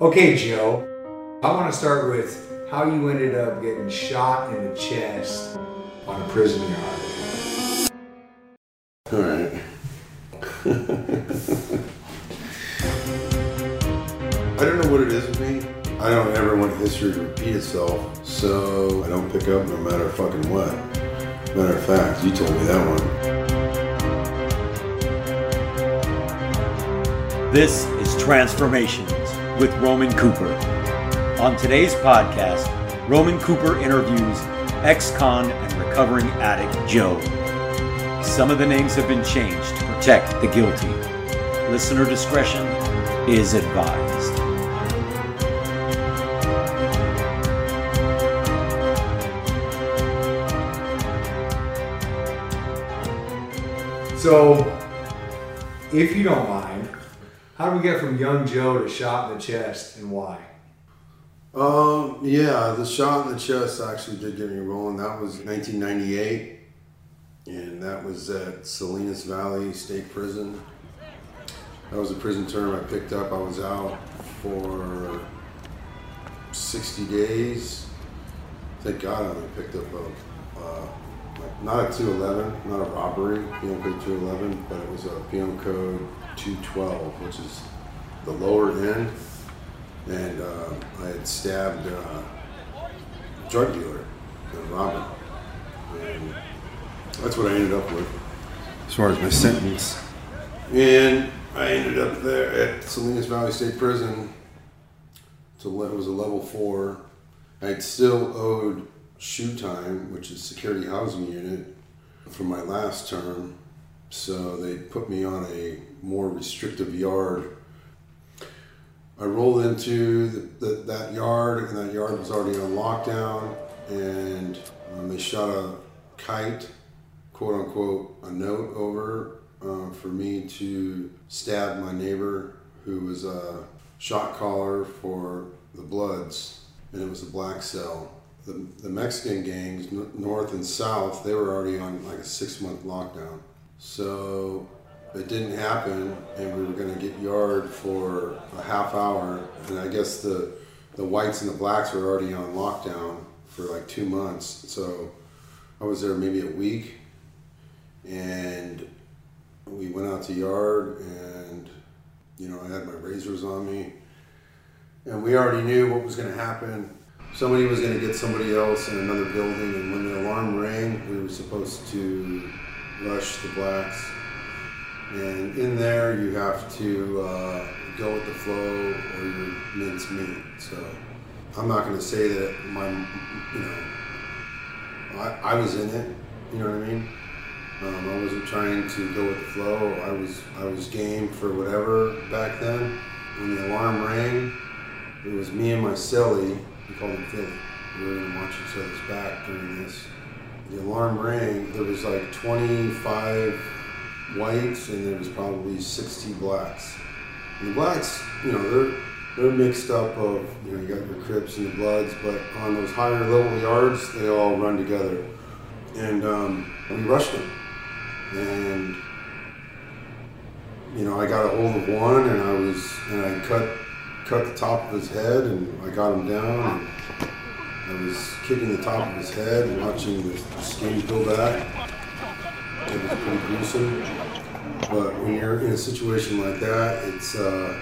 Okay, Joe. I want to start with how you ended up getting shot in the chest on a prison yard. All right. I don't know what it is with me. I don't ever want history to repeat itself, so I don't pick up no matter fucking what. Matter of fact, you told me that one. This is Transformations with Roman Cooper. On today's podcast, Roman Cooper interviews ex con and recovering addict Joe. Some of the names have been changed to protect the guilty. Listener discretion is advised. So, if you don't mind, how do we get from young Joe to shot in the chest and why? Um, yeah, the shot in the chest actually did get me rolling. That was 1998, and that was at Salinas Valley State Prison. That was a prison term I picked up. I was out for 60 days. Thank God I only picked up a, uh, not a 211, not a robbery, PM code 211, but it was a PM code 212, which is the lower end and uh, I had stabbed uh, a drug dealer, a robber, and that's what I ended up with as far as my sentence. And I ended up there at Salinas Valley State Prison. So it was a level four. I had still owed SHU time, which is security housing unit, from my last term. So they put me on a more restrictive yard I rolled into the, the, that yard, and that yard was already on lockdown. And um, they shot a kite, quote unquote, a note over uh, for me to stab my neighbor, who was a shot caller for the Bloods, and it was a black cell. The, the Mexican gangs, n- north and south, they were already on like a six month lockdown. So it didn't happen, and we were going to get yard for a half hour. And I guess the the whites and the blacks were already on lockdown for like two months. So I was there maybe a week, and we went out to yard, and you know I had my razors on me, and we already knew what was going to happen. Somebody was going to get somebody else in another building, and when the alarm rang, we were supposed to rush the blacks and in there, you have to uh, go with the flow or you mince meat. So I'm not going to say that my, you know, I, I was in it. You know what I mean? Um, I wasn't trying to go with the flow. I was I was game for whatever back then. When the alarm rang, it was me and my cellie. We called him Philly. We were gonna watch each other's back during this. The alarm rang. There was like 25 whites and there was probably 60 blacks. And the blacks, you know, they're they're mixed up of you know you got your Crips and the Bloods, but on those higher level yards they all run together. And um, we rushed them, and you know I got a hold of one and I was and I cut cut the top of his head and I got him down and I was kicking the top of his head and watching the skin peel back. But when you're in a situation like that, it's uh,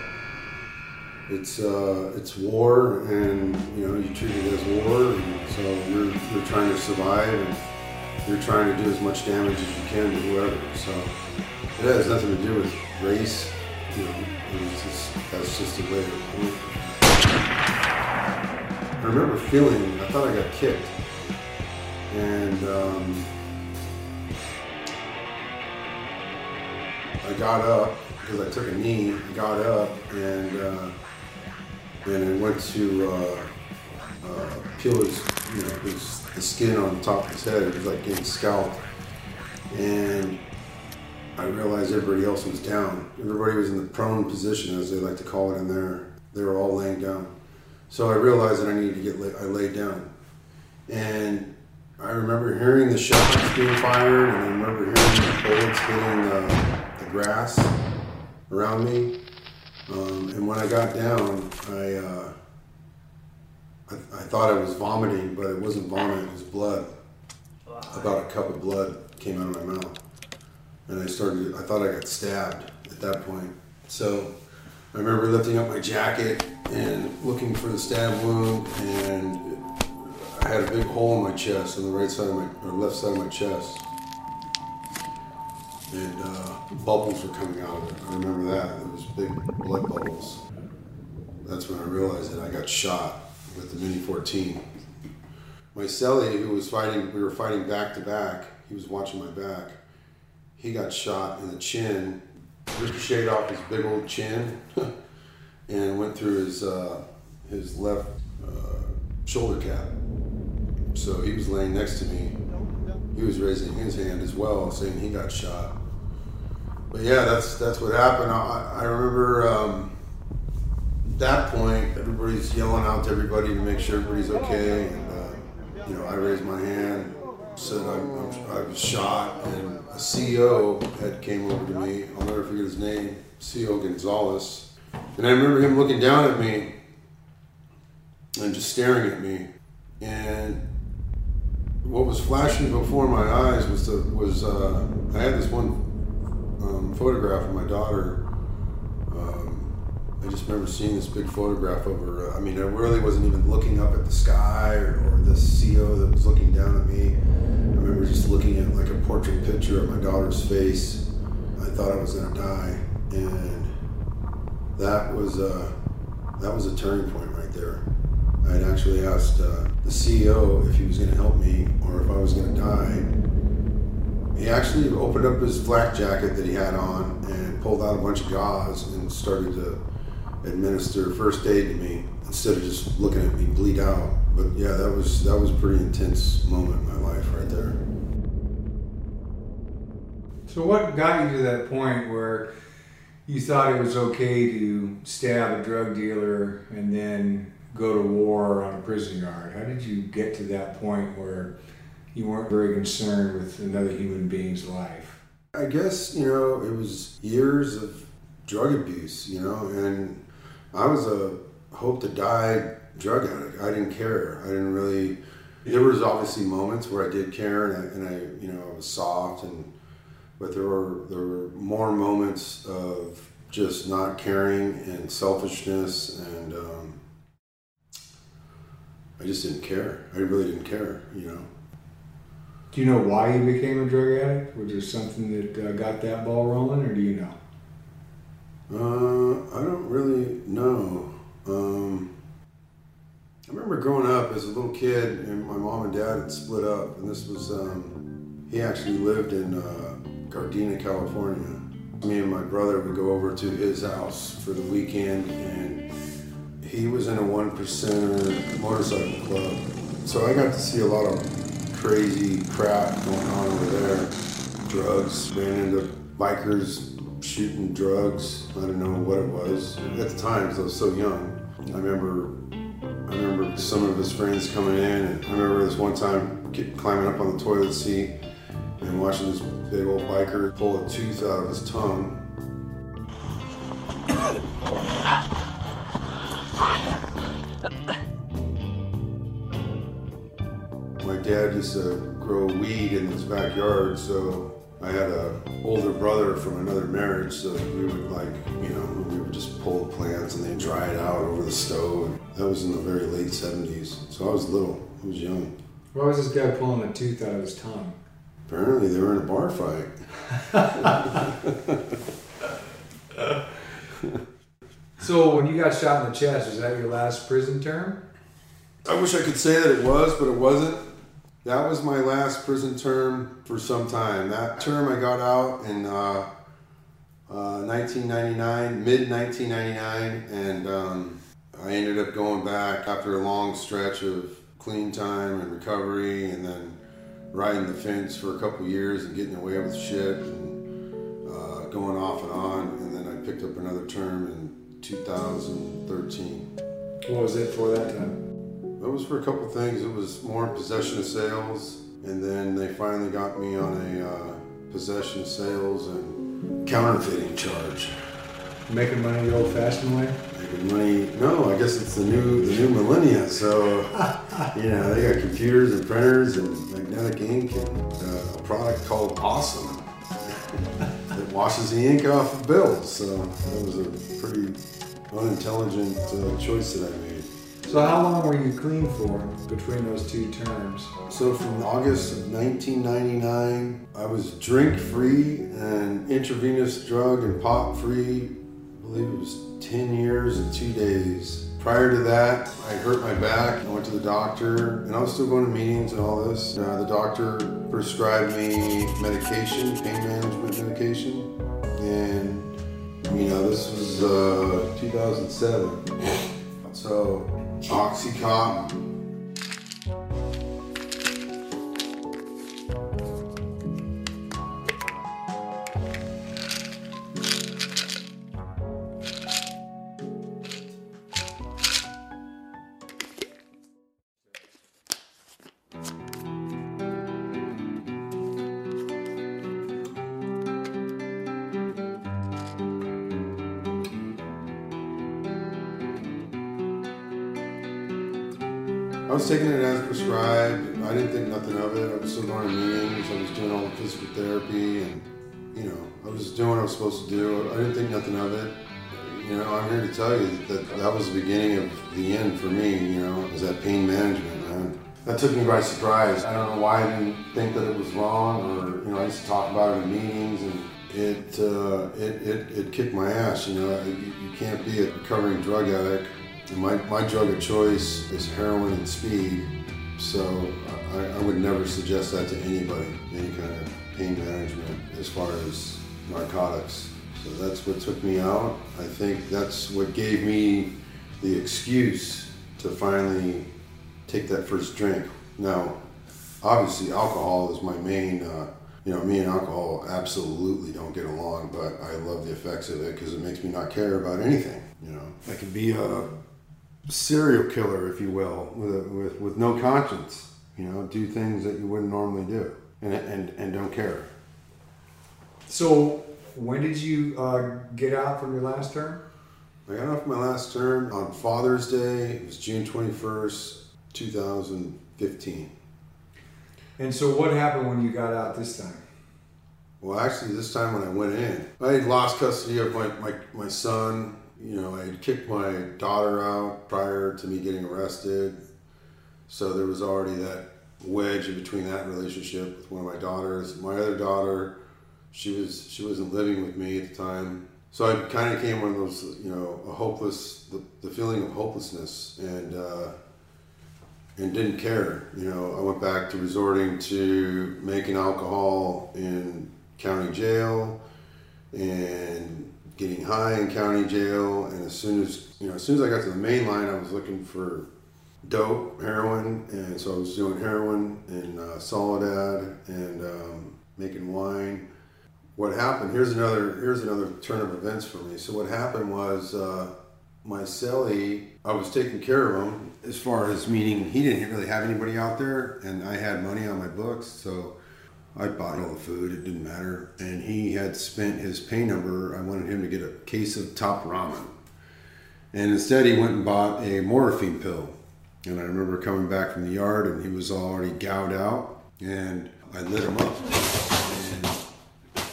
it's uh, it's war, and you know you treat it as war. And so you're you're trying to survive, and you're trying to do as much damage as you can to whoever. So it has nothing to do with race. You know, it's just, that's just the way went. I remember feeling, I thought I got kicked, and. Um, I got up because I took a knee, got up, and uh, I went to uh, uh, peel his, you know, his, the skin on the top of his head. It was like getting scalped, and I realized everybody else was down. Everybody was in the prone position, as they like to call it in there. They were all laying down. So I realized that I needed to get. Lay, I laid down, and I remember hearing the shots being fired, and I remember hearing the bullets hitting. Uh, grass around me. Um, and when I got down, I, uh, I, I thought I was vomiting, but it wasn't vomit, it was blood. About a cup of blood came out of my mouth. And I started, I thought I got stabbed at that point. So I remember lifting up my jacket and looking for the stab wound, and I had a big hole in my chest, on the right side of my, or left side of my chest. And uh, bubbles were coming out of it. I remember that. There was big blood bubbles. That's when I realized that I got shot with the Mini 14. My cellie, who was fighting, we were fighting back to back. He was watching my back. He got shot in the chin, ricocheted off his big old chin, and went through his uh, his left uh, shoulder cap. So he was laying next to me. He was raising his hand as well, saying he got shot. But yeah, that's that's what happened. I, I remember um, that point, everybody's yelling out to everybody to make sure everybody's okay, and uh, you know, I raised my hand, said I, I'm, I was shot, and a C.O. had came over to me. I'll never forget his name, C.O. Gonzalez, and I remember him looking down at me and just staring at me, and what was flashing before my eyes was the was uh, I had this one um, photograph of my daughter. Um, I just remember seeing this big photograph of her. Uh, I mean, I really wasn't even looking up at the sky or, or the C.O. that was looking down at me. I remember just looking at like a portrait picture of my daughter's face. I thought I was gonna die, and that was uh, that was a turning point right there. I had actually asked uh, the C.O. if he was going to help me or if I was going to die. He actually opened up his flak jacket that he had on and pulled out a bunch of gauze and started to administer first aid to me instead of just looking at me bleed out. But yeah, that was that was a pretty intense moment in my life right there. So, what got you to that point where you thought it was okay to stab a drug dealer and then go to war on a prison yard? How did you get to that point where you weren't very concerned with another human being's life? I guess, you know, it was years of drug abuse, you know, and I was a hope to die drug addict. I didn't care. I didn't really. There was obviously moments where I did care, and I, and I you know, I was soft, and but there were there were more moments of just not caring and selfishness, and um, I just didn't care. I really didn't care, you know. Do you know why you became a drug addict? Was there something that uh, got that ball rolling, or do you know? Uh, I don't really know. Um, I remember growing up as a little kid, and my mom and dad had split up, and this was um, he actually lived in uh, Gardena, California. Me and my brother would go over to his house for the weekend, and he was in a one motorcycle club. So I got to see a lot of crazy crap going on over there. Drugs, ran into bikers shooting drugs. I don't know what it was. At the time, because I was so young, I remember I remember some of his friends coming in, and I remember this one time get, climbing up on the toilet seat and watching this big old biker pull a tooth out of his tongue. My dad used to grow weed in his backyard, so I had a older brother from another marriage, so we would like, you know, we would just pull the plants and they dry it out over the stove. That was in the very late 70s, so I was little, I was young. Why was this guy pulling a tooth out of his tongue? Apparently, they were in a bar fight. So, when you got shot in the chest, was that your last prison term? I wish I could say that it was, but it wasn't. That was my last prison term for some time. That term I got out in uh, uh, 1999, mid 1999, and um, I ended up going back after a long stretch of clean time and recovery, and then riding the fence for a couple years and getting away with shit and uh, going off and on. And then I picked up another term in 2013. What was it for that time? That was for a couple things. It was more possession of sales, and then they finally got me on a uh, possession of sales and counterfeiting charge. Making money the old-fashioned way. Making money? No, I guess it's the new the new millennia. So you know they got computers and printers and magnetic ink and uh, a product called Awesome that washes the ink off of bills. So that was a pretty unintelligent uh, choice that I made. So how long were you clean for between those two terms? So from August of 1999, I was drink free and intravenous drug and pot free. I believe it was 10 years and two days. Prior to that, I hurt my back. I went to the doctor, and I was still going to meetings and all this. Uh, the doctor prescribed me medication, pain management medication, and you know this was uh, 2007. So Oxycontin. I was taking it as prescribed. I didn't think nothing of it. I was still going to meetings. I was doing all the physical therapy, and you know, I was doing what I was supposed to do. I didn't think nothing of it. You know, I'm here to tell you that that was the beginning of the end for me. You know, was that pain management, man. That took me by surprise. I don't know why I didn't think that it was wrong, or you know, I used to talk about it in meetings, and it uh, it, it it kicked my ass. You know, you, you can't be a recovering drug addict my, my drug of choice is heroin and speed, so I, I, would never suggest that to anybody, any kind of pain management as far as narcotics. So that's what took me out. I think that's what gave me the excuse to finally take that first drink. Now, obviously, alcohol is my main. Uh, you know, me and alcohol absolutely don't get along, but I love the effects of it because it makes me not care about anything. You know, I can be a serial killer, if you will, with, a, with with no conscience. You know, do things that you wouldn't normally do, and and and don't care. So, when did you uh, get out from your last term? I got off my last term on Father's Day. It was June twenty first, two thousand fifteen. And so, what happened when you got out this time? Well, actually, this time when I went in, I had lost custody of my, my, my son you know, I had kicked my daughter out prior to me getting arrested. So there was already that wedge in between that relationship with one of my daughters. My other daughter, she was she wasn't living with me at the time. So I kind of came one of those, you know, a hopeless, the, the feeling of hopelessness, and uh, and didn't care. You know, I went back to resorting to making alcohol in county jail, and getting high in county jail, and as soon as you know, as soon as I got to the main line, I was looking for dope, heroin, and so I was doing heroin in uh, Soledad and um, making wine. What happened? Here's another here's another turn of events for me. So what happened was uh, my cellie, I was taking care of him as far as meaning he didn't really have anybody out there, and I had money on my books, so I bought all the food, it didn't matter. And he had spent his pay number. I wanted him to get a case of top ramen. And instead, he went and bought a morphine pill. And I remember coming back from the yard and he was already gouged out. And I lit him up. And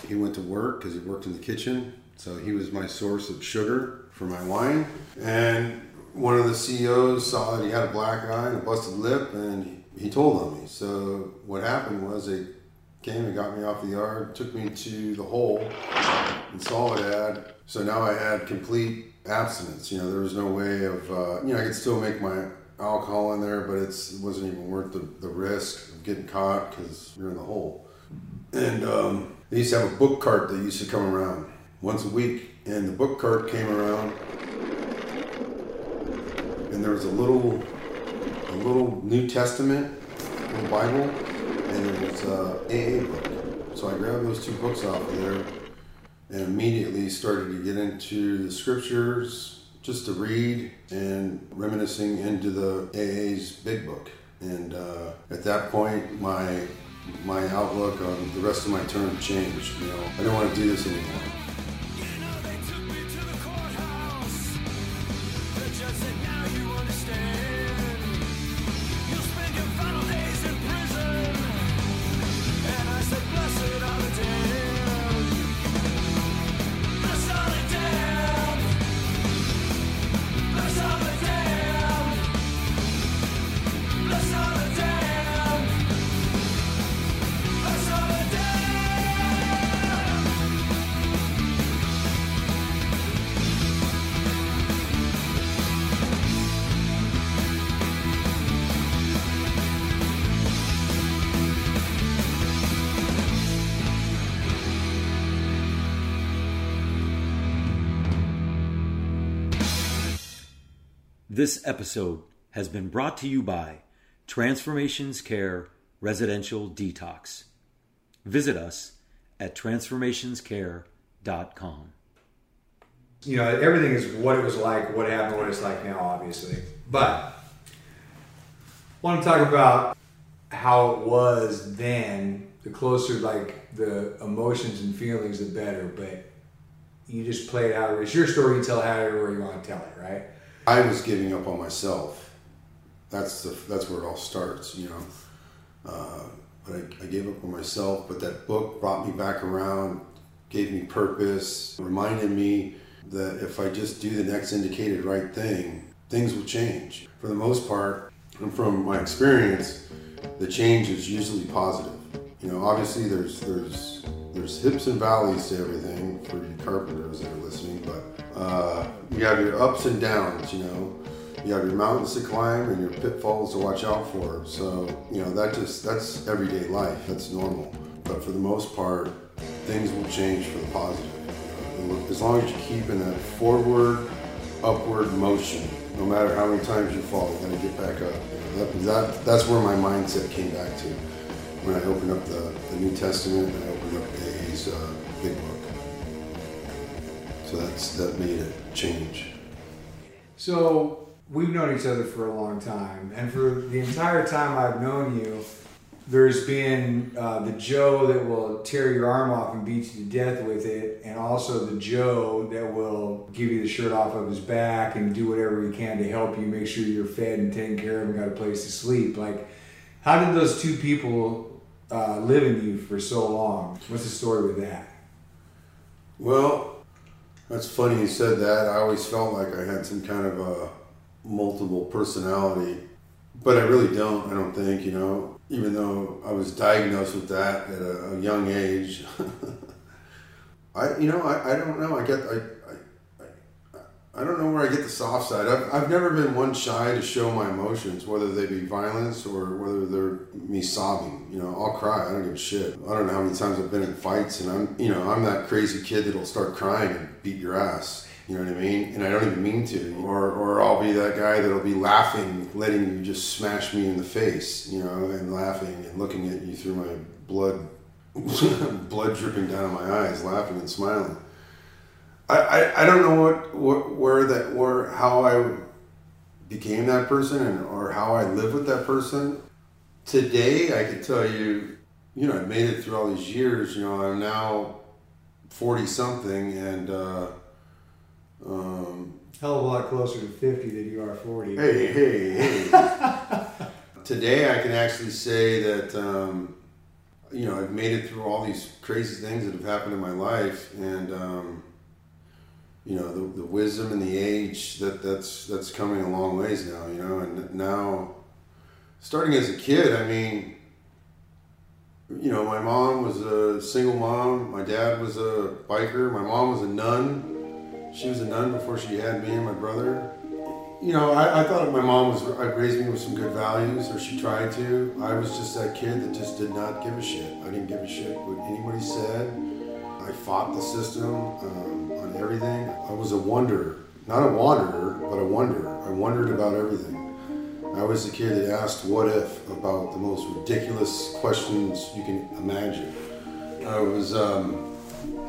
he went to work because he worked in the kitchen. So he was my source of sugar for my wine. And one of the C.O.s saw that he had a black eye and a busted lip and he told on me. So what happened was they came and got me off the yard, took me to the hole in Soledad. So now I had complete abstinence. You know, there was no way of, uh, you know, I could still make my alcohol in there, but it wasn't even worth the, the risk of getting caught because you're in the hole. And um, they used to have a book cart that used to come around once a week. And the book cart came around, and there was a little, a little New Testament, little Bible and it was a AA book. So I grabbed those two books off of there and immediately started to get into the scriptures just to read and reminiscing into the AA's big book. And uh, at that point, my my outlook on the rest of my term changed. You know, I don't want to do this anymore. This episode has been brought to you by Transformations Care Residential Detox. Visit us at transformationscare.com. You know, everything is what it was like, what happened, what it's like now, obviously. But I want to talk about how it was then. The closer, like the emotions and feelings, the better. But you just play it out. It's your story. You tell it however you want to tell it, right? I was giving up on myself. That's the that's where it all starts, you know. Uh, but I, I gave up on myself. But that book brought me back around, gave me purpose, reminded me that if I just do the next indicated right thing, things will change. For the most part, and from my experience, the change is usually positive. You know, obviously there's there's there's hips and valleys to everything for you carpenters that are listening, but uh, you have your ups and downs. You know, you have your mountains to climb and your pitfalls to watch out for. So you know that just that's everyday life. That's normal. But for the most part, things will change for the positive. As long as you keep in that forward, upward motion, no matter how many times you fall, you gotta get back up. That, that, that's where my mindset came back to when I opened up the, the New Testament and I opened up AA's uh, Big Book. So that's that made a change. So we've known each other for a long time, and for the entire time I've known you, there's been uh, the Joe that will tear your arm off and beat you to death with it, and also the Joe that will give you the shirt off of his back and do whatever he can to help you make sure you're fed and taken care of and got a place to sleep. Like, how did those two people uh, live in you for so long? What's the story with that? Well, that's funny you said that. I always felt like I had some kind of a multiple personality, but I really don't. I don't think you know. Even though I was diagnosed with that at a, a young age, I you know I, I don't know. I get I, I I don't know where I get the soft side. I've, I've never been one shy to show my emotions, whether they be violence or whether they're me sobbing. You know, I'll cry. I don't give a shit. I don't know how many times I've been in fights, and I'm you know I'm that crazy kid that'll start crying and beat your ass. You know what I mean? And I don't even mean to. Or, or I'll be that guy that'll be laughing, letting you just smash me in the face, you know, and laughing and looking at you through my blood, blood dripping down my eyes, laughing and smiling. I, I, I don't know what, what where that where how I became that person and or how I live with that person. Today I can tell you, you know, I've made it through all these years. You know, I'm now forty something and. Uh, um, Hell of a lot closer to 50 than you are 40. hey, hey, hey. Today I can actually say that, um, you know, I've made it through all these crazy things that have happened in my life, and um, you know, the, the wisdom and the age that that's that's coming a long ways now. You know, and now, starting as a kid, I mean, you know, my mom was a single mom. My dad was a biker. My mom was a nun. She was a nun before she had me and my brother. You know, I, I thought my mom was I raised me with some good values, or she tried to. I was just that kid that just did not give a shit. I didn't give a shit what anybody said. I fought the system um, on everything. I was a wonder, not a wanderer, but a wonder. I wondered about everything. I was the kid that asked what if about the most ridiculous questions you can imagine. I was, um,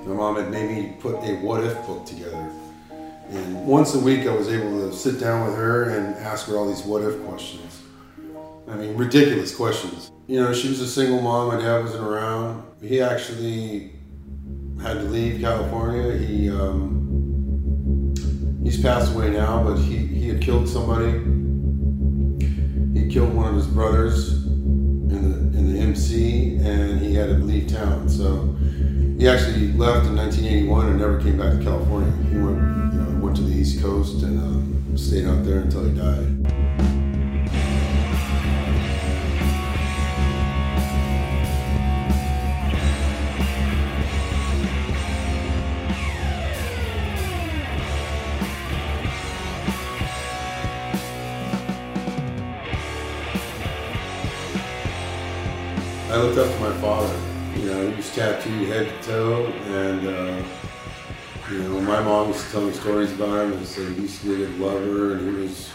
my mom had made me put a what if book together. And once a week I was able to sit down with her and ask her all these what if questions. I mean, ridiculous questions. You know, she was a single mom, my dad wasn't around. He actually had to leave California. He, um, he's passed away now, but he, he had killed somebody. Killed one of his brothers in the in the MC, and he had to leave town. So he actually left in 1981 and never came back to California. He went, you know, went to the East Coast and uh, stayed out there until he died. Looked up to my father. You know, he was tattooed head to toe, and uh, you know, my mom used to tell me stories about him and say he used to be a good lover and he was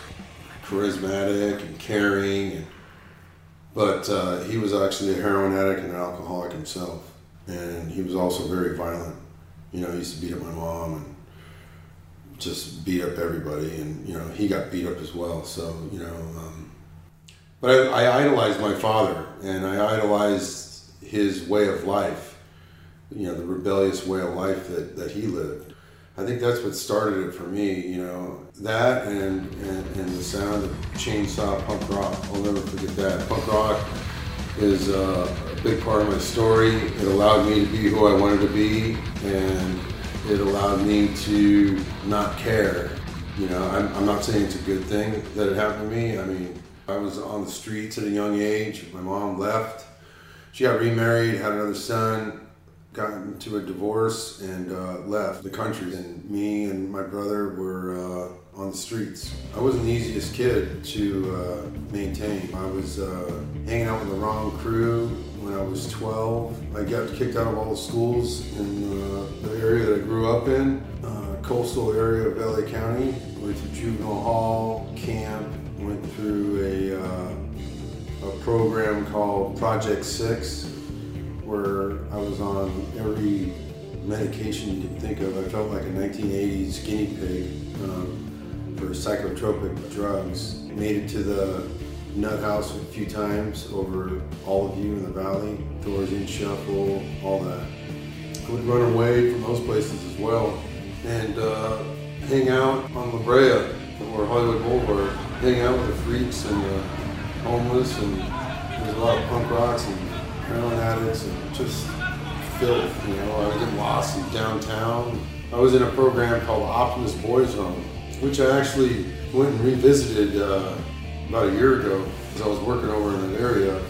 charismatic and caring. And, but uh, he was actually a heroin addict and an alcoholic himself, and he was also very violent. You know, he used to beat up my mom and just beat up everybody, and you know, he got beat up as well. So you know. Um, but I, I idolized my father, and I idolized his way of life. You know, the rebellious way of life that, that he lived. I think that's what started it for me. You know, that and and, and the sound of chainsaw punk rock. I'll never forget that. Punk rock is uh, a big part of my story. It allowed me to be who I wanted to be, and it allowed me to not care. You know, I'm, I'm not saying it's a good thing that it happened to me. I mean, I was on the streets at a young age. My mom left. She got remarried, had another son, got into a divorce, and uh, left the country. And me and my brother were uh, on the streets. I wasn't the easiest kid to uh, maintain. I was uh, hanging out with the wrong crew when I was 12. I got kicked out of all the schools in the area that I grew up in, uh, coastal area of LA County. Went to juvenile hall, camp, went through a, uh, a program called Project Six, where I was on every medication you could think of. I felt like a 1980s guinea pig um, for psychotropic drugs. Made it to the nut house a few times over all of you in the valley, Thorazine Shuffle, all that. I would run away from those places as well and uh, hang out on La Brea or Hollywood Boulevard hang out with the freaks and the homeless, and there's a lot of punk rocks and heroin addicts and just filth. You know, I would get lost in downtown. I was in a program called Optimist Boys Home, which I actually went and revisited uh, about a year ago because I was working over in that area,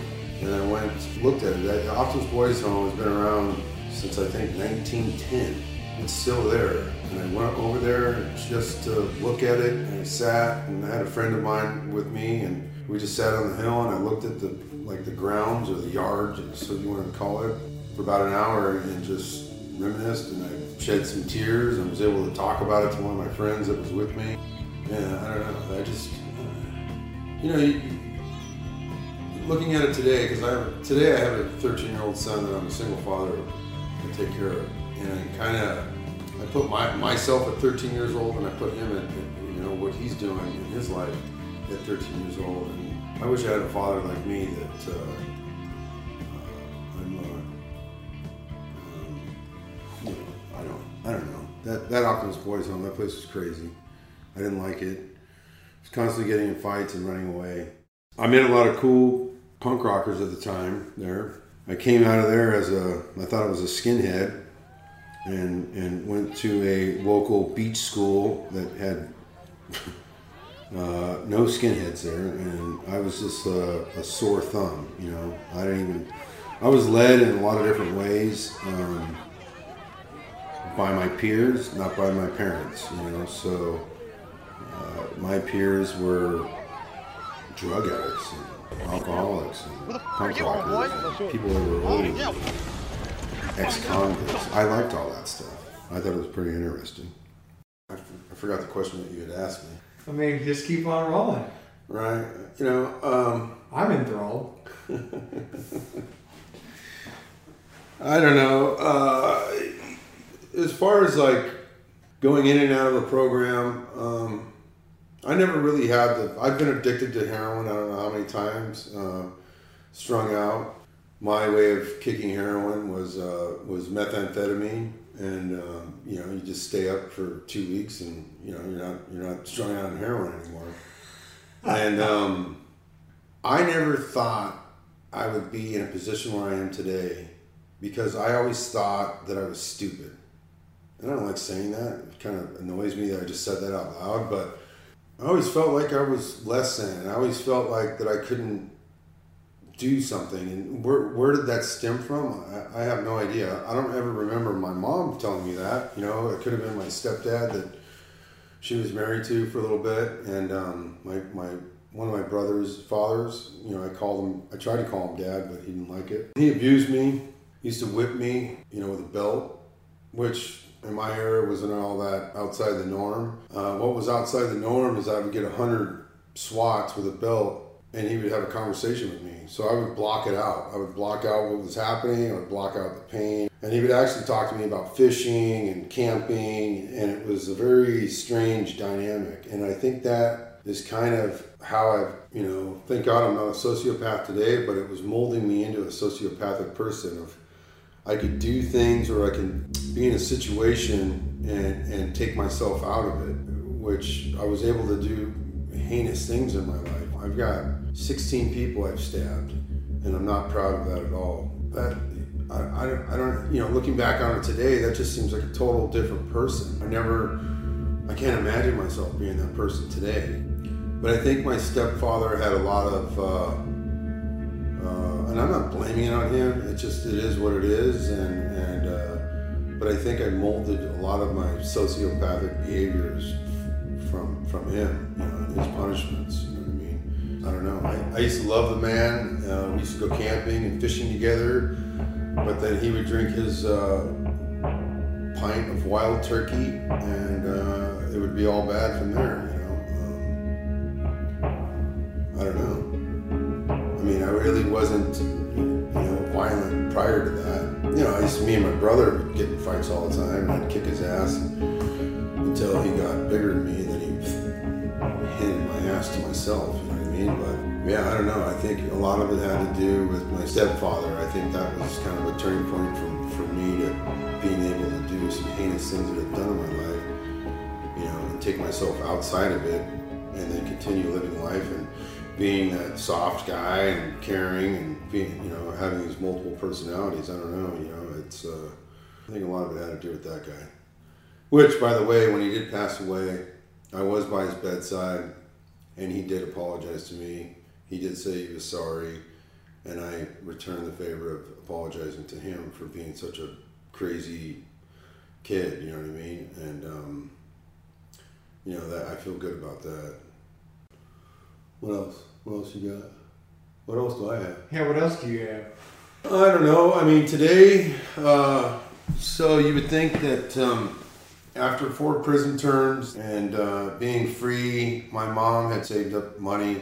and I went looked at it. Optimist Boys Home has been around since I think 1910. It's still there. And I went over there just to look at it and I sat and I had a friend of mine with me and we just sat on the hill and I looked at the like the grounds or the yard, so you want to call it, for about an hour and just reminisced and I shed some tears and was able to talk about it to one of my friends that was with me. Yeah, I don't know. I just, uh, you know, you, looking at it today, because I have, today I have a 13 year old son that I'm a single father to take care of and kind of I put my myself at 13 years old, and I put him at, at you know what he's doing in his life at 13 years old, and I wish I had a father like me that uh, uh, I'm. Uh, um, you know, I don't. I don't know. That that Optimist Boys Home, that place was crazy. I didn't like it. I was constantly getting in fights and running away. I met a lot of cool punk rockers at the time there. I came out of there as a, I thought I was a skinhead and and went to a local beach school that had uh, no skinheads there, and I was just a, a, sore thumb. You know, I didn't even. I was led in a lot of different ways um, by my peers, not by my parents. You know, so uh, my peers were drug addicts and alcoholics and punk rockers, people that were old ex-convicts. I liked all that stuff. I thought it was pretty interesting. I, f- I forgot the question that you had asked me. I mean, just keep on rolling. Right. You know, um, I'm enthralled. I don't know. Uh, as far as like going in and out of the program, um, I never really had the. I've been addicted to heroin. I don't know how many times. Uh, strung out my way of kicking heroin was uh, was methamphetamine, and um, you know you just stay up for two weeks, and you know you're not you're not strung out on heroin anymore. And um, I never thought I would be in a position where I am today because I always thought that I was stupid. And I don't like saying that. It kind of annoys me that I just said that out loud, but I always felt like I was less than. I always felt like that I couldn't do something. And where, where did that stem from? I, I have no idea. I don't ever remember my mom telling me that. You know, it could have been my stepdad that she was married to for a little bit. And um, my, my one of my brother's fathers, you know, I called him, I tried to call him dad, but he didn't like it. He abused me. He used to whip me, you know, with a belt, which in my era wasn't all that outside the norm. Uh, what was outside the norm is I would get a hundred swats with a belt, and he would have a conversation with me. So I would block it out. I would block out what was happening. I would block out the pain, and he would actually talk to me about fishing and camping, and it was a very strange dynamic. And I think that is kind of how I've, you know, thank God I'm not a sociopath today, but it was molding me into a sociopathic person of I could do things or I can be in a situation and, and take myself out of it, which I was able to do heinous things in my life. I've got 16 people I've stabbed, and I'm not proud of that at all. That I, I, don't, I don't, you know, looking back on it today, that just seems like a total different person. I never, I can't imagine myself being that person today. But I think my stepfather had a lot of, uh, uh, and I'm not blaming it on him. It just it is what it is, and and uh, but I think I molded a lot of my sociopathic behaviors from from him, you know, his punishments. I don't know. I, I used to love the man. Uh, we used to go camping and fishing together, but then he would drink his uh, pint of wild turkey, and uh, it would be all bad from there. You know, um, I don't know. I mean, I really wasn't, you know, violent prior to that. You know, I used to, me and my brother would get in fights all the time, I'd kick his ass until he got bigger than me, and then he myself, you know what I mean? But yeah, I don't know. I think a lot of it had to do with my stepfather. I think that was kind of a turning point from, for me to being able to do some heinous things that I've done in my life, you know, and take myself outside of it and then continue living life and being that soft guy and caring and being, you know, having these multiple personalities. I don't know, you know, it's, uh, I think a lot of it had to do with that guy. Which, by the way, when he did pass away, I was by his bedside and he did apologize to me. He did say he was sorry, and I returned the favor of apologizing to him for being such a crazy kid, you know what I mean? And, um, you know, that I feel good about that. What else? What else you got? What else do I have? Yeah, what else do you have? I don't know. I mean, today, uh, so you would think that um, after four prison terms and uh, being free, my mom had saved up money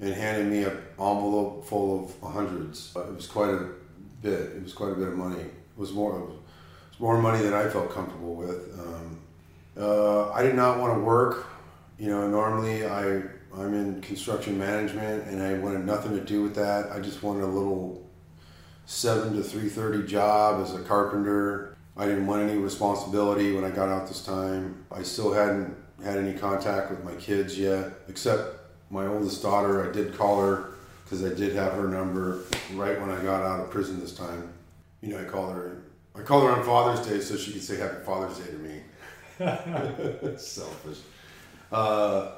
and handed me an envelope full of hundreds. It was quite a bit. It was quite a bit of money. It was more, it was more money than I felt comfortable with. Um, uh, I did not want to work. You know, normally I I'm in construction management, and I wanted nothing to do with that. I just wanted a little seven to three thirty job as a carpenter. I didn't want any responsibility when I got out this time. I still hadn't had any contact with my kids yet, except my oldest daughter. I did call her because I did have her number right when I got out of prison this time. You know, I called her. I called her on Father's Day so she could say Happy Father's Day to me. Selfish. Uh,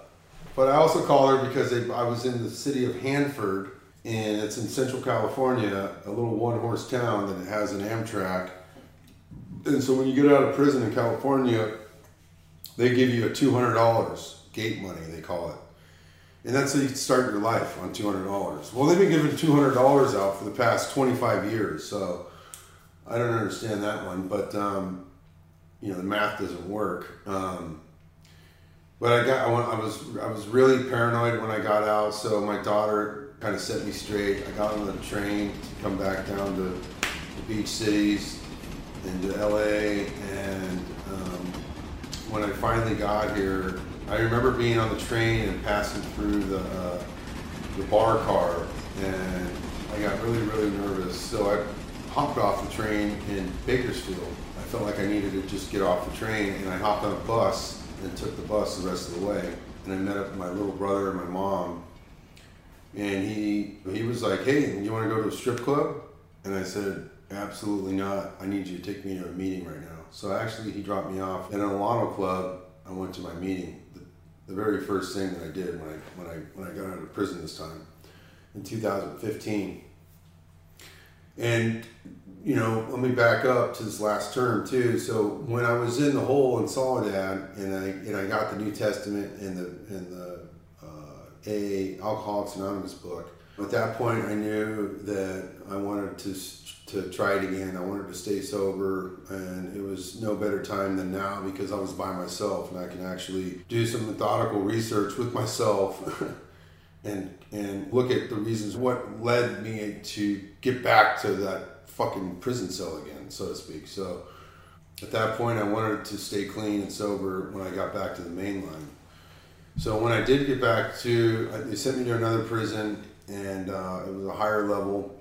but I also called her because they, I was in the city of Hanford, and it's in Central California, a little one-horse town that has an Amtrak. And so when you get out of prison in California, they give you a two hundred dollars gate money, they call it, and that's how you start your life on two hundred dollars. Well, they've been giving two hundred dollars out for the past twenty-five years, so I don't understand that one. But um, you know, the math doesn't work. Um, but I got I was I was really paranoid when I got out. So my daughter kind of set me straight. I got on the train to come back down to the beach cities into LA, and um, when I finally got here, I remember being on the train and passing through the uh, the bar car, and I got really really nervous. So I hopped off the train in Bakersfield. I felt like I needed to just get off the train, and I hopped on a bus and took the bus the rest of the way. And I met up with my little brother and my mom, and he he was like, "Hey, you want to go to a strip club?" And I said, "Absolutely not. I need you to take me to a meeting right now." So actually, he dropped me off at an Alano club. I went to my meeting. The, the very first thing that I did when I when I when I got out of prison this time in 2015. And you know, let me back up to this last term too. So when I was in the hole in Soledad, and I and I got the New Testament and the and the uh, AA Alcoholics Anonymous book. At that point, I knew that I wanted to to try it again. I wanted to stay sober, and it was no better time than now because I was by myself and I can actually do some methodical research with myself. and and look at the reasons what led me to get back to that fucking prison cell again, so to speak. So at that point, I wanted to stay clean and sober when I got back to the main line. So when I did get back to, they sent me to another prison, and uh, it was a higher level.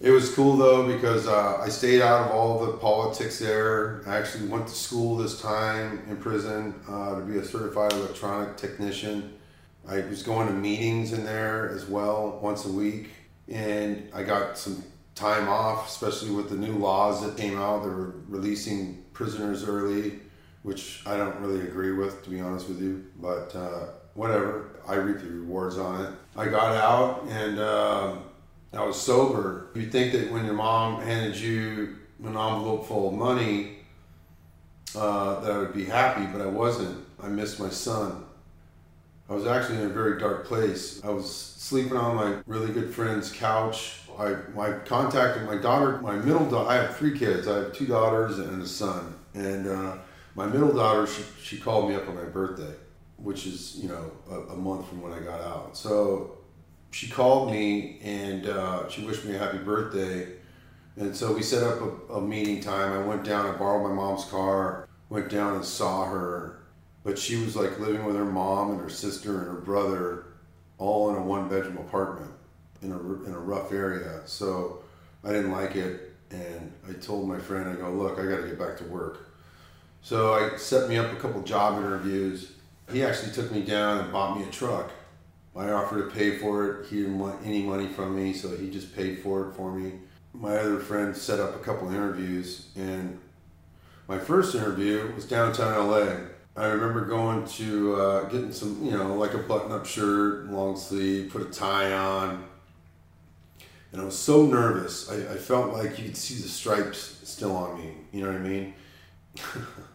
It was cool though because uh, I stayed out of all the politics there. I actually went to school this time in prison uh, to be a certified electronic technician. I was going to meetings in there as well once a week, and I got some time off, especially with the new laws that came out. They were releasing prisoners early, which I don't really agree with, to be honest with you. But uh, whatever, I reap the rewards on it. I got out and uh, I was sober. You'd think that when your mom handed you an envelope full of money, uh, that I would be happy, but I wasn't. I missed my son. I was actually in a very dark place. I was sleeping on my really good friend's couch I, I contacted my daughter, my middle daughter. I have three kids. I have two daughters and a son. And uh, my middle daughter, she, she called me up on my birthday, which is you know a, a month from when I got out. So she called me and uh, she wished me a happy birthday. And so we set up a, a meeting time. I went down. I borrowed my mom's car. Went down and saw her, but she was like living with her mom and her sister and her brother, all in a one bedroom apartment in a, in a rough area. So I didn't like it. And I told my friend, I go, look, I got to get back to work. So I set me up a couple job interviews. He actually took me down and bought me a truck. I offered to pay for it. He didn't want any money from me, so he just paid for it for me. My other friend set up a couple interviews, and my first interview was downtown LA. I remember going to uh, getting some, you know, like a button up shirt, long sleeve, put a tie on, and I was so nervous. I, I felt like you could see the stripes still on me. You know what I mean?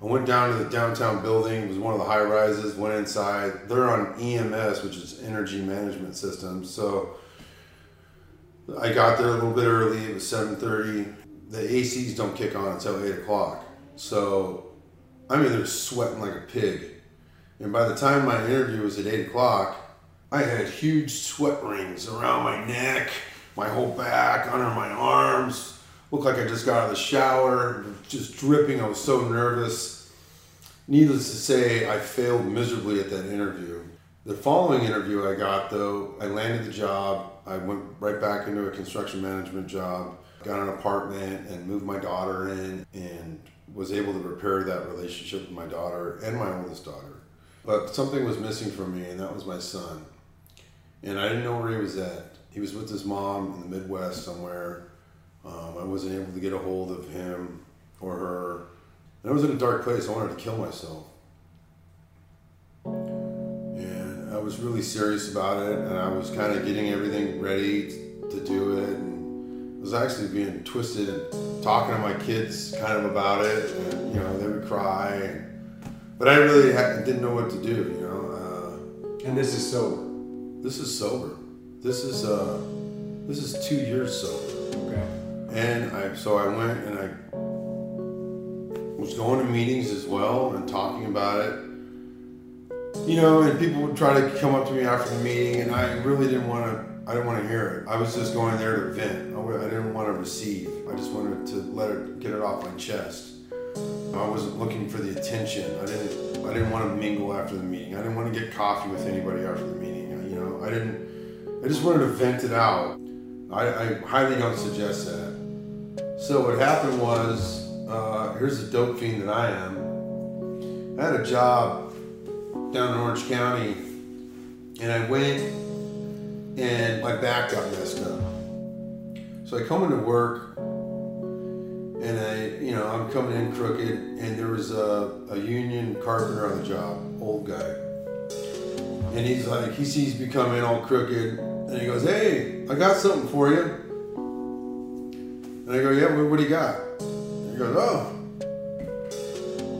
I went down to the downtown building. It was one of the high rises. Went inside. They're on EMS, which is Energy Management Systems. So I got there a little bit early. It was seven thirty. The ACs don't kick on until eight o'clock. So I mean, they're sweating like a pig. And by the time my interview was at eight o'clock, I had huge sweat rings around my neck, my whole back, under my arms. Looked like I just got out of the shower, just dripping. I was so nervous. Needless to say, I failed miserably at that interview. The following interview I got, though, I landed the job. I went right back into a construction management job, got an apartment, and moved my daughter in, and was able to repair that relationship with my daughter and my oldest daughter. But something was missing from me, and that was my son and I didn't know where he was at. He was with his mom in the Midwest somewhere. Um, I wasn't able to get a hold of him or her. And I was in a dark place. I wanted to kill myself. And I was really serious about it, and I was kind of getting everything ready to do it. And I was actually being twisted and talking to my kids kind of about it. And, you know, they would cry. But I really had, didn't know what to do, you know. Uh, and this is sober. This is sober. This is uh, this is two years sober. Okay. And I so I went and I was going to meetings as well and talking about it. You know, and people would try to come up to me after the meeting, and I really didn't want to. I didn't want to hear it. I was just going there to vent. I didn't want to receive. I just wanted to let it get it off my chest. I wasn't looking for the attention. I didn't. I didn't want to mingle after the meeting. I didn't want to get coffee with anybody after the meeting. You know, I didn't. I just wanted to vent it out. I, I highly don't suggest that. So what happened was, uh, here's the dope fiend that I am. I had a job down in Orange County, and I went, and my back got messed up. So I come into work, and I, you know, I'm coming in crooked, and there was a, a union carpenter on the job, old guy. And he's like, he sees me coming all crooked, and he goes, Hey, I got something for you. And I go, Yeah, what, what do you got? And he goes, Oh,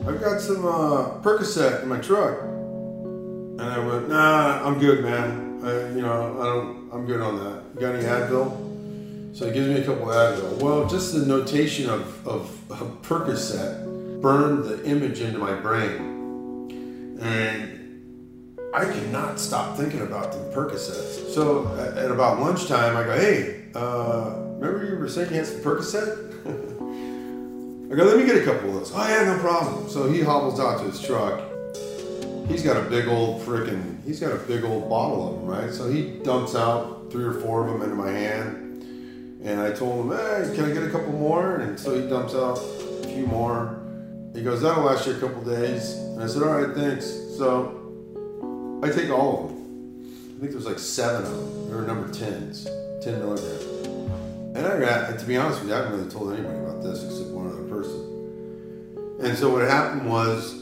I've got some uh, Percocet in my truck. And I went, Nah, I'm good, man. I, you know, I don't, I'm good on that. You got any Advil? So he gives me a couple Advil. Well, just the notation of, of, of Percocet burned the image into my brain. And I could not stop thinking about the Percocets. So at, at about lunchtime, I go, hey, uh, remember you were saying you had some Percocet? I go, let me get a couple of those. Oh yeah, no problem. So he hobbles out to his truck. He's got a big old frickin', he's got a big old bottle of them, right? So he dumps out three or four of them into my hand. And I told him, hey, can I get a couple more? And so he dumps out a few more. He goes, that'll last you a couple days. And I said, all right, thanks. So I take all of them. I think there's like seven of them. They were number 10s, 10 milligrams. And I got, to be honest with you, I haven't really told anybody about this except one other person. And so what happened was,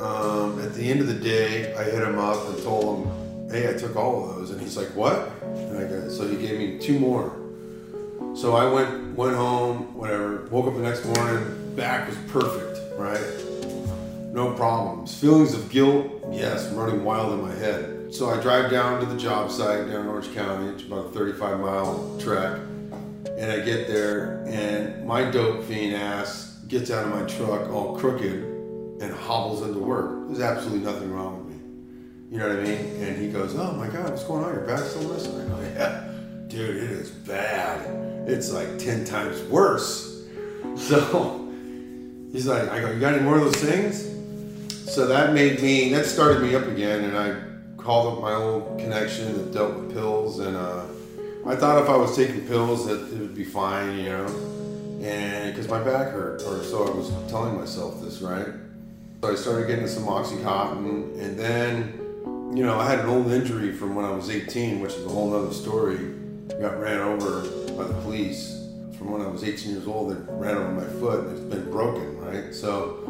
um, at the end of the day, I hit him up and told him, hey, I took all of those. And he's like, what? And I got, so he gave me two more. So I went went home, whatever. Woke up the next morning, back was perfect, right? No problems. Feelings of guilt, yes, running wild in my head. So I drive down to the job site down in Orange County. It's about a 35 mile trek, and I get there, and my dope fiend ass gets out of my truck all crooked and hobbles into work. There's absolutely nothing wrong with me. You know what I mean? And he goes, "Oh my God, what's going on? Your back's still missing?" I go, "Yeah, dude, it is bad." it's like 10 times worse. So he's like, I go, you got any more of those things? So that made me, that started me up again, and I called up my old connection that dealt with pills, and uh, I thought if I was taking pills that it would be fine, you know, and because my back hurt, or so I was telling myself this, right? So I started getting some Oxycontin, and then, you know, I had an old injury from when I was 18, which is a whole other story. Got ran over by the police from when I was 18 years old that ran over my foot it's been broken, right? So,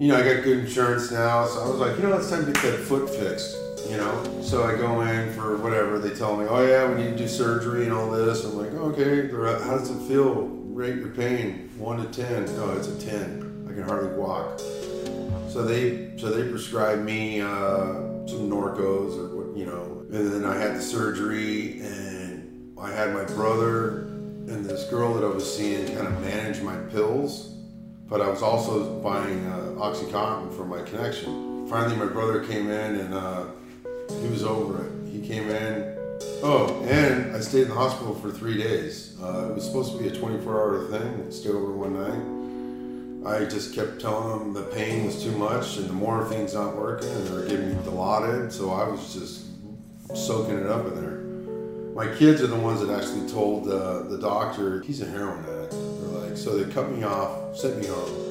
you know, I got good insurance now, so I was like, you know, it's time to get that foot fixed, you know? So I go in for whatever, they tell me, oh yeah, we need to do surgery and all this. I'm like, okay, how does it feel? Rate your pain, one to 10. No, it's a 10. I can hardly walk. So they, so they prescribed me uh, some Norcos or what, you know, and then I had the surgery and I had my brother and this girl that I was seeing kind of manage my pills, but I was also buying uh, OxyContin for my connection. Finally, my brother came in and uh, he was over it. He came in. Oh, and I stayed in the hospital for three days. Uh, it was supposed to be a 24 hour thing. I stayed over one night. I just kept telling them the pain was too much and the morphine's not working and they were giving me Dilaudid, so I was just soaking it up in there. My kids are the ones that actually told uh, the doctor he's a heroin addict. They're like, so they cut me off, sent me home.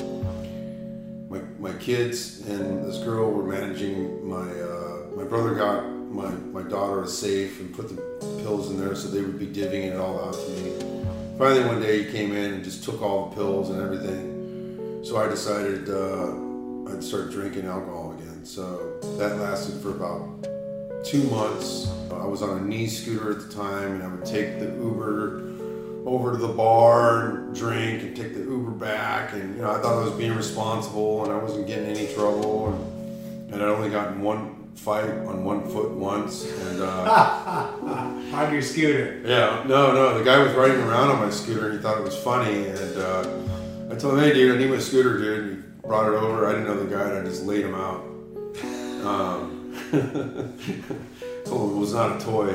My, kids and this girl were managing my uh, my brother got my, my daughter a safe and put the pills in there so they would be divvying it all out to me. Finally, one day he came in and just took all the pills and everything. So I decided uh, I'd start drinking alcohol again. So that lasted for about two months. I was on a knee scooter at the time, and I would take the Uber over to the bar and drink and take the Uber back. And you know, I thought I was being responsible, and I wasn't getting any trouble. And, and I'd only gotten one fight on one foot once. And uh, on your scooter. Yeah, no, no. The guy was riding around on my scooter, and he thought it was funny. And uh, I told him, "Hey, dude, I need my scooter, dude." And he brought it over. I didn't know the guy, and I just laid him out. Um, told him it was not a toy.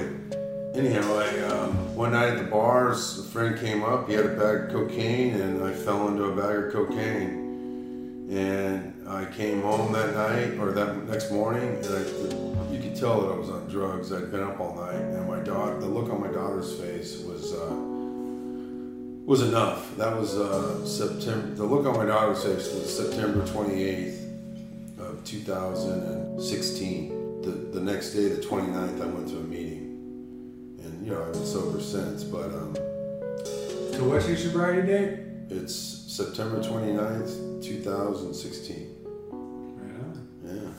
Anyhow, I, um, one night at the bars, a friend came up. He had a bag of cocaine, and I fell into a bag of cocaine. And I came home that night or that next morning, and I, you could tell that I was on drugs. I'd been up all night, and my daughter, the look on my daughter's face was uh, was enough. That was uh, September. The look on my daughter's face was September 28th of 2016. The, the next day, the 29th, I went to a meeting. You know, I've been sober since, but um, So what's your sobriety date? it's September 29th, 2016. Right on. Yeah.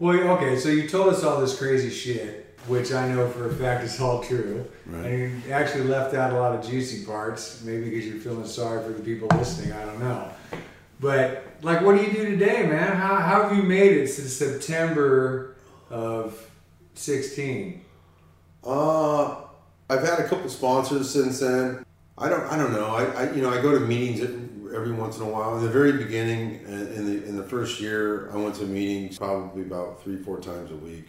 Well, okay, so you told us all this crazy shit, which I know for a fact is all true. Right. And you actually left out a lot of juicy parts, maybe because you're feeling sorry for the people listening. I don't know. But like, what do you do today, man? How, how have you made it since September of 16? Uh, I've had a couple sponsors since then. I don't, I don't know. I, I, you know, I go to meetings every once in a while. In the very beginning, in the in the first year, I went to meetings probably about three, four times a week.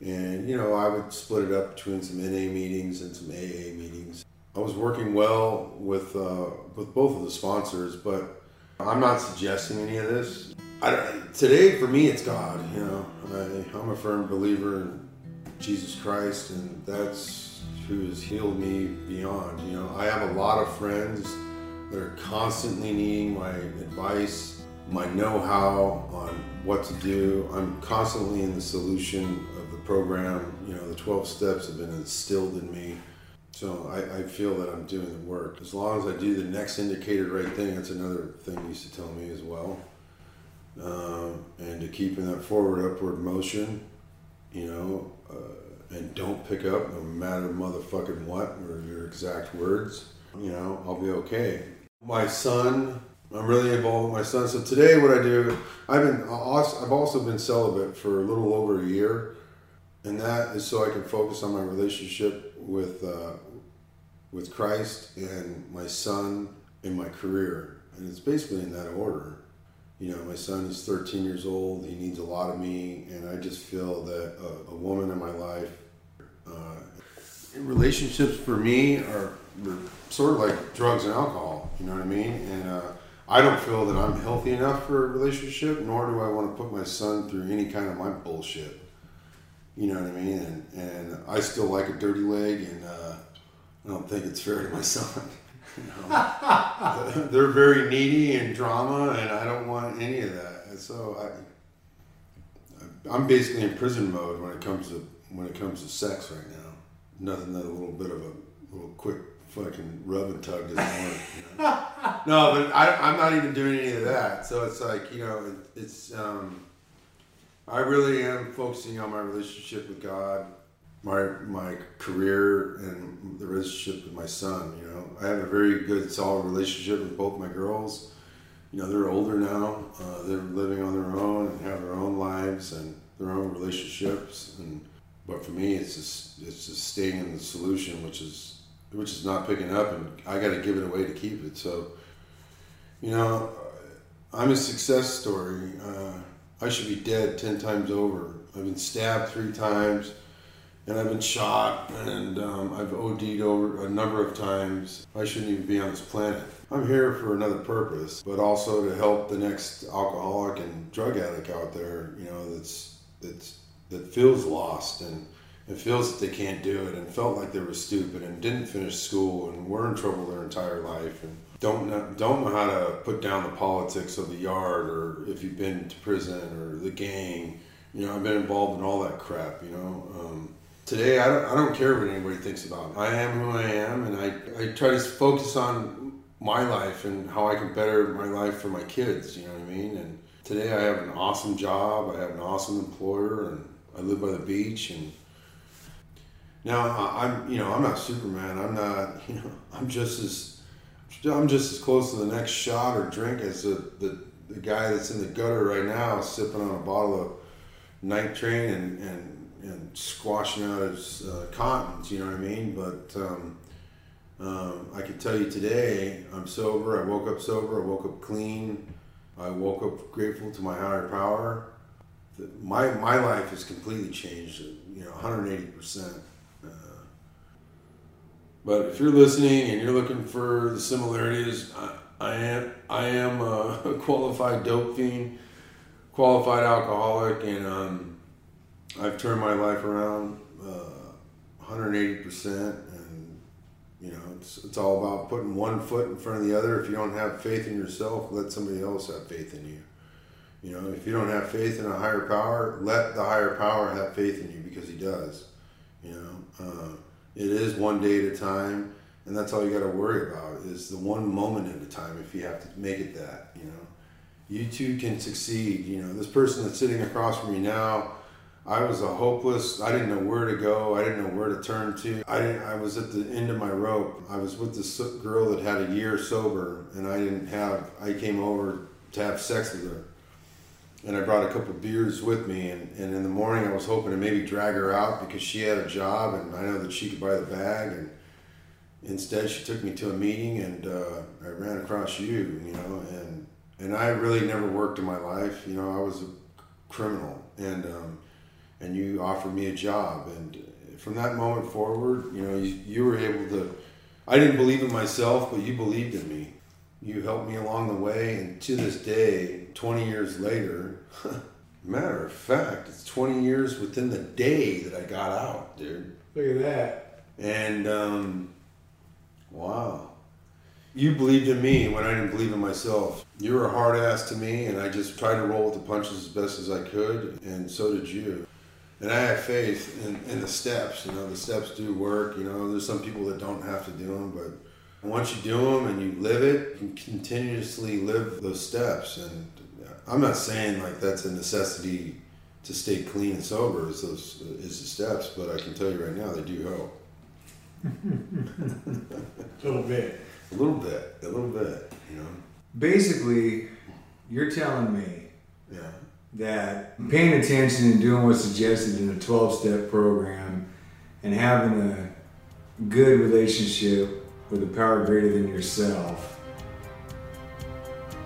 And you know, I would split it up between some NA meetings and some AA meetings. I was working well with uh, with both of the sponsors, but I'm not suggesting any of this. I today, for me, it's God. You know, I, I'm a firm believer in Jesus Christ, and that's who has healed me beyond. You know, I have a lot of friends that are constantly needing my advice, my know-how on what to do. I'm constantly in the solution of the program. You know, the 12 steps have been instilled in me. So I, I feel that I'm doing the work. As long as I do the next indicated right thing, that's another thing he used to tell me as well. Um, and to keep in that forward upward motion, you know, uh, and don't pick up no matter motherfucking what or your exact words, you know, I'll be okay. My son, I'm really involved with my son. So today, what I do, I've been, I've also been celibate for a little over a year, and that is so I can focus on my relationship with uh, with Christ and my son and my career, and it's basically in that order. You know, my son is 13 years old. He needs a lot of me, and I just feel that a, a woman in my life. Uh, relationships for me are, sort of like drugs and alcohol. You know what I mean? And uh, I don't feel that I'm healthy enough for a relationship, nor do I want to put my son through any kind of my bullshit. You know what I mean? And and I still like a dirty leg, and uh, I don't think it's fair to my son. Know? They're very needy and drama, and I don't want any of that. And so I, I'm basically in prison mode when it comes to when it comes to sex right now. Nothing that a little bit of a little quick fucking rub and tug doesn't work. You know? no, but I, I'm not even doing any of that. So it's like you know, it, it's. Um, I really am focusing on my relationship with God, my my career, and the relationship with my son. You know, I have a very good, solid relationship with both my girls. You know, they're older now. Uh, they're living on their own and have their own lives and their own relationships. And but for me, it's just it's just staying in the solution, which is which is not picking up, and I got to give it away to keep it. So, you know, I'm a success story. Uh, I should be dead 10 times over. I've been stabbed three times and I've been shot and um, I've OD'd over a number of times. I shouldn't even be on this planet. I'm here for another purpose, but also to help the next alcoholic and drug addict out there, you know, that's, that's, that feels lost and it feels that they can't do it and felt like they were stupid and didn't finish school and were in trouble their entire life and don't know, don't know how to put down the politics of the yard or if you've been to prison or the gang. You know, I've been involved in all that crap. You know, um, today I don't, I don't care what anybody thinks about me. I am who I am, and I I try to focus on my life and how I can better my life for my kids. You know what I mean? And today I have an awesome job. I have an awesome employer, and I live by the beach and. Now I'm, you know, I'm not Superman. I'm not, you know, I'm just as I'm just as close to the next shot or drink as the, the, the guy that's in the gutter right now sipping on a bottle of night train and, and, and squashing out his uh, contents, you know what I mean? But um, um, I can tell you today, I'm sober. I woke up sober. I woke up clean. I woke up grateful to my higher power. My, my life has completely changed, you know, 180%. But if you're listening and you're looking for the similarities, I, I am I am a qualified dope fiend, qualified alcoholic, and um, I've turned my life around uh, 180 percent, and You know, it's, it's all about putting one foot in front of the other. If you don't have faith in yourself, let somebody else have faith in you. You know, if you don't have faith in a higher power, let the higher power have faith in you because he does. You know, uh, it is one day at a time, and that's all you got to worry about is the one moment at a time. If you have to make it that, you know, you too can succeed. You know, this person that's sitting across from you now I was a hopeless. I didn't know where to go. I didn't know where to turn to. I. I was at the end of my rope. I was with this girl that had a year sober, and I didn't have. I came over to have sex with her, and I brought a couple beers with me. And, and in the morning, I was hoping to maybe drag her out because she had a job, and I know that she could buy the bag. And instead, she took me to a meeting, and uh, I ran across you. You know, and and I really never worked in my life. You know, I was a criminal, and um, and you offered me a job. And from that moment forward, you know, you, you were able to. I didn't believe in myself, but you believed in me. You helped me along the way, and to this day, 20 years later, matter of fact, it's 20 years within the day that I got out, dude. Look at that. And um, wow, you believed in me when I didn't believe in myself. You were a hard ass to me, and I just tried to roll with the punches as best as I could, and so did you and I have faith in, in the steps. You know, the steps do work. You know, there's some people that don't have to do them, but once you do them and you live it, you continuously live those steps. And I'm not saying like that's a necessity to stay clean and sober is those is the steps, but I can tell you right now they do help. a little bit. A little bit. A little bit. You know. Basically, you're telling me. Yeah that paying attention and doing what's suggested in a 12 step program and having a good relationship with a power greater than yourself,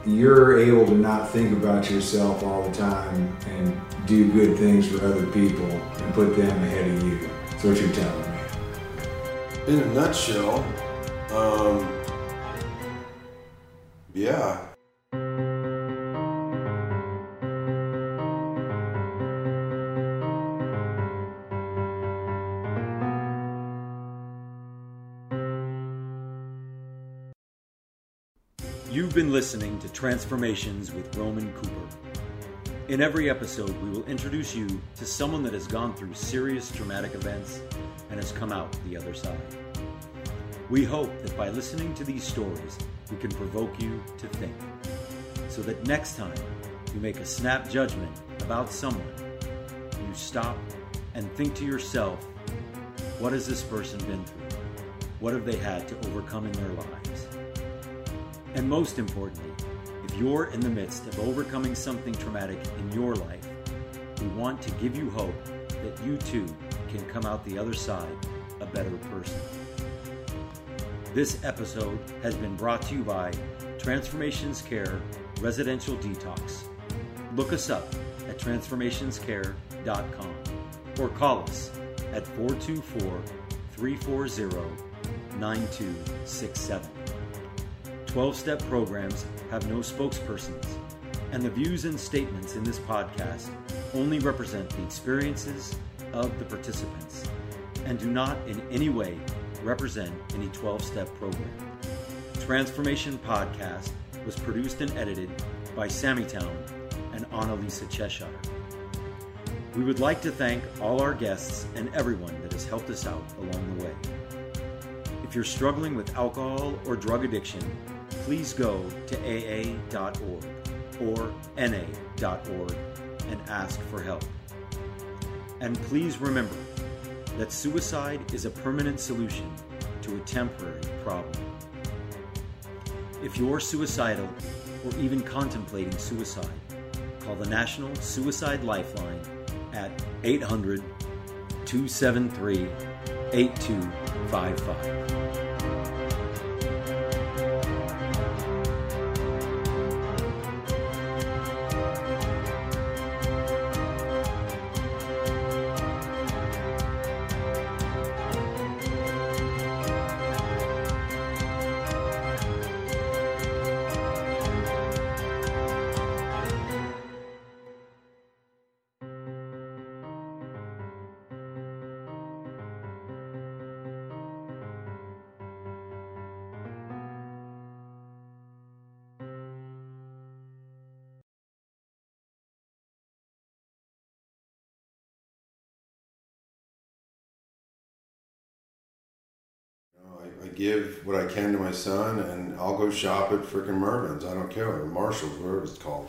you're able to not think about yourself all the time and do good things for other people and put them ahead of you. That's what you're telling me. In a nutshell, um, yeah, Been listening to Transformations with Roman Cooper. In every episode, we will introduce you to someone that has gone through serious traumatic events and has come out the other side. We hope that by listening to these stories, we can provoke you to think, so that next time you make a snap judgment about someone, you stop and think to yourself, what has this person been through? What have they had to overcome in their lives? And most importantly, if you're in the midst of overcoming something traumatic in your life, we want to give you hope that you too can come out the other side a better person. This episode has been brought to you by Transformations Care Residential Detox. Look us up at transformationscare.com or call us at 424 340 9267. 12 step programs have no spokespersons, and the views and statements in this podcast only represent the experiences of the participants and do not in any way represent any 12 step program. Transformation Podcast was produced and edited by Sammy Town and Annalisa Cheshire. We would like to thank all our guests and everyone that has helped us out along the way. If you're struggling with alcohol or drug addiction, please go to aa.org or na.org and ask for help. And please remember that suicide is a permanent solution to a temporary problem. If you're suicidal or even contemplating suicide, call the National Suicide Lifeline at 800 273 8255. Give what I can to my son, and I'll go shop at frickin' Mervyn's. I don't care, or Marshalls, whatever it's called.